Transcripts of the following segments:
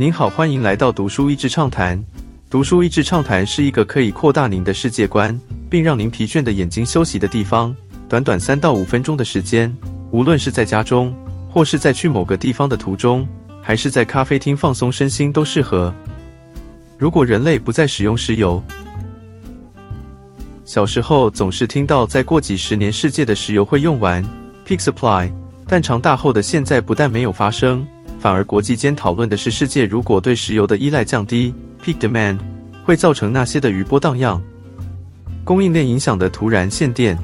您好，欢迎来到读书益智畅谈。读书益智畅谈是一个可以扩大您的世界观，并让您疲倦的眼睛休息的地方。短短三到五分钟的时间，无论是在家中，或是在去某个地方的途中，还是在咖啡厅放松身心，都适合。如果人类不再使用石油，小时候总是听到再过几十年世界的石油会用完 （peak supply），但长大后的现在不但没有发生。反而，国际间讨论的是，世界如果对石油的依赖降低 （peak demand），会造成那些的余波荡漾、供应链影响的突然限电。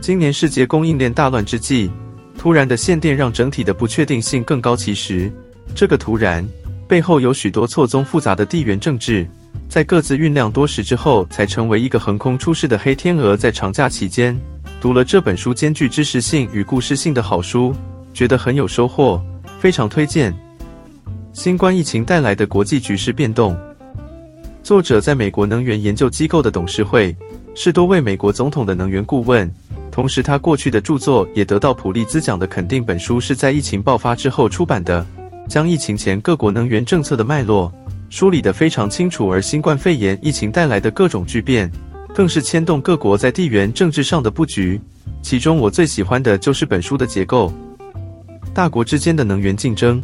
今年世界供应链大乱之际，突然的限电让整体的不确定性更高。其实，这个突然背后有许多错综复杂的地缘政治，在各自酝酿多时之后，才成为一个横空出世的黑天鹅。在长假期间，读了这本书兼具知识性与故事性的好书，觉得很有收获。非常推荐。新冠疫情带来的国际局势变动，作者在美国能源研究机构的董事会，是多位美国总统的能源顾问。同时，他过去的著作也得到普利兹奖的肯定。本书是在疫情爆发之后出版的，将疫情前各国能源政策的脉络梳理得非常清楚。而新冠肺炎疫情带来的各种巨变，更是牵动各国在地缘政治上的布局。其中，我最喜欢的就是本书的结构。大国之间的能源竞争。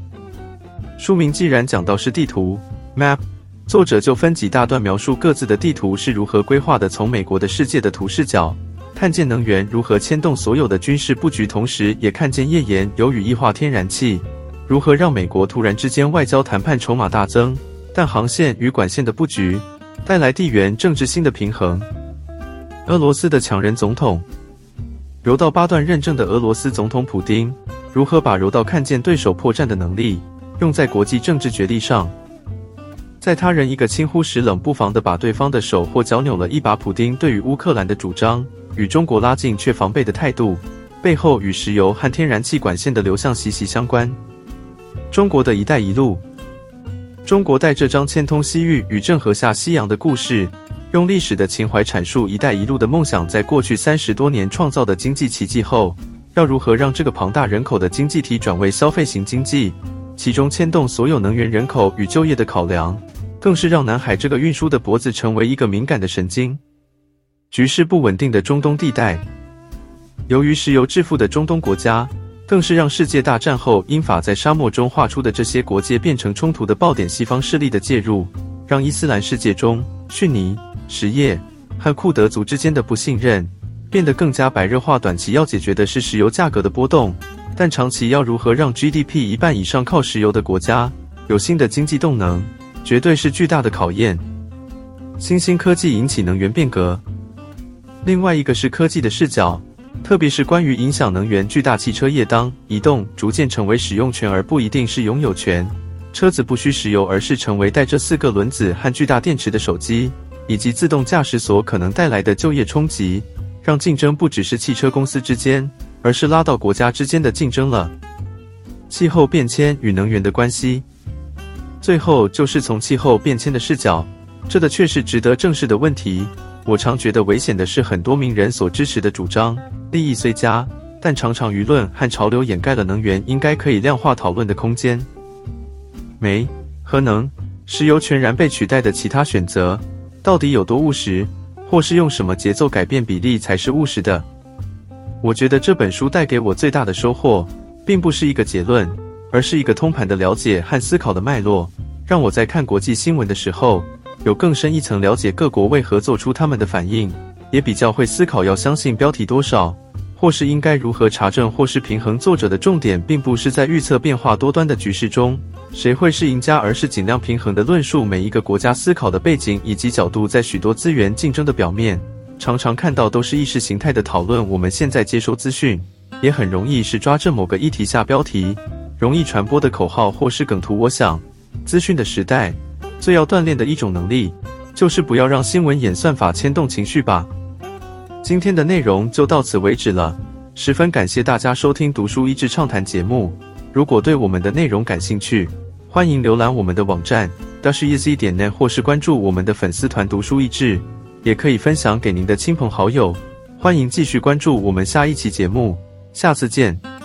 书名既然讲到是地图 （map），作者就分几大段描述各自的地图是如何规划的。从美国的世界的图视角，看见能源如何牵动所有的军事布局，同时也看见页岩油与液化天然气如何让美国突然之间外交谈判筹码大增。但航线与管线的布局带来地缘政治新的平衡。俄罗斯的强人总统，柔道八段认证的俄罗斯总统普京。如何把柔道看见对手破绽的能力用在国际政治角力上？在他人一个轻忽时，冷不防的把对方的手或脚扭了一把。普丁对于乌克兰的主张与中国拉近却防备的态度背后，与石油和天然气管线的流向息息相关。中国的一带一路，中国带这张牵通西域与郑和下西洋的故事，用历史的情怀阐述一带一路的梦想，在过去三十多年创造的经济奇迹后。要如何让这个庞大人口的经济体转为消费型经济？其中牵动所有能源、人口与就业的考量，更是让南海这个运输的脖子成为一个敏感的神经。局势不稳定的中东地带，由于石油致富的中东国家，更是让世界大战后英法在沙漠中画出的这些国界变成冲突的爆点。西方势力的介入，让伊斯兰世界中逊尼、什叶和库德族之间的不信任。变得更加白热化。短期要解决的是石油价格的波动，但长期要如何让 GDP 一半以上靠石油的国家有新的经济动能，绝对是巨大的考验。新兴科技引起能源变革，另外一个是科技的视角，特别是关于影响能源巨大汽车业当移动逐渐成为使用权而不一定是拥有权，车子不需石油而是成为带着四个轮子和巨大电池的手机，以及自动驾驶所可能带来的就业冲击。让竞争不只是汽车公司之间，而是拉到国家之间的竞争了。气候变迁与能源的关系，最后就是从气候变迁的视角，这的确是值得正视的问题。我常觉得危险的是很多名人所支持的主张，利益虽佳，但常常舆论和潮流掩盖了能源应该可以量化讨论的空间。煤、核能、石油全然被取代的其他选择，到底有多务实？或是用什么节奏改变比例才是务实的？我觉得这本书带给我最大的收获，并不是一个结论，而是一个通盘的了解和思考的脉络，让我在看国际新闻的时候，有更深一层了解各国为何做出他们的反应，也比较会思考要相信标题多少。或是应该如何查证，或是平衡？作者的重点并不是在预测变化多端的局势中谁会是赢家，而是尽量平衡的论述每一个国家思考的背景以及角度。在许多资源竞争的表面，常常看到都是意识形态的讨论。我们现在接收资讯，也很容易是抓着某个议题下标题，容易传播的口号或是梗图。我想，资讯的时代最要锻炼的一种能力，就是不要让新闻演算法牵动情绪吧。今天的内容就到此为止了，十分感谢大家收听《读书益智畅谈》节目。如果对我们的内容感兴趣，欢迎浏览我们的网站 d a s h e z 点 net，或是关注我们的粉丝团“读书益智”，也可以分享给您的亲朋好友。欢迎继续关注我们下一期节目，下次见。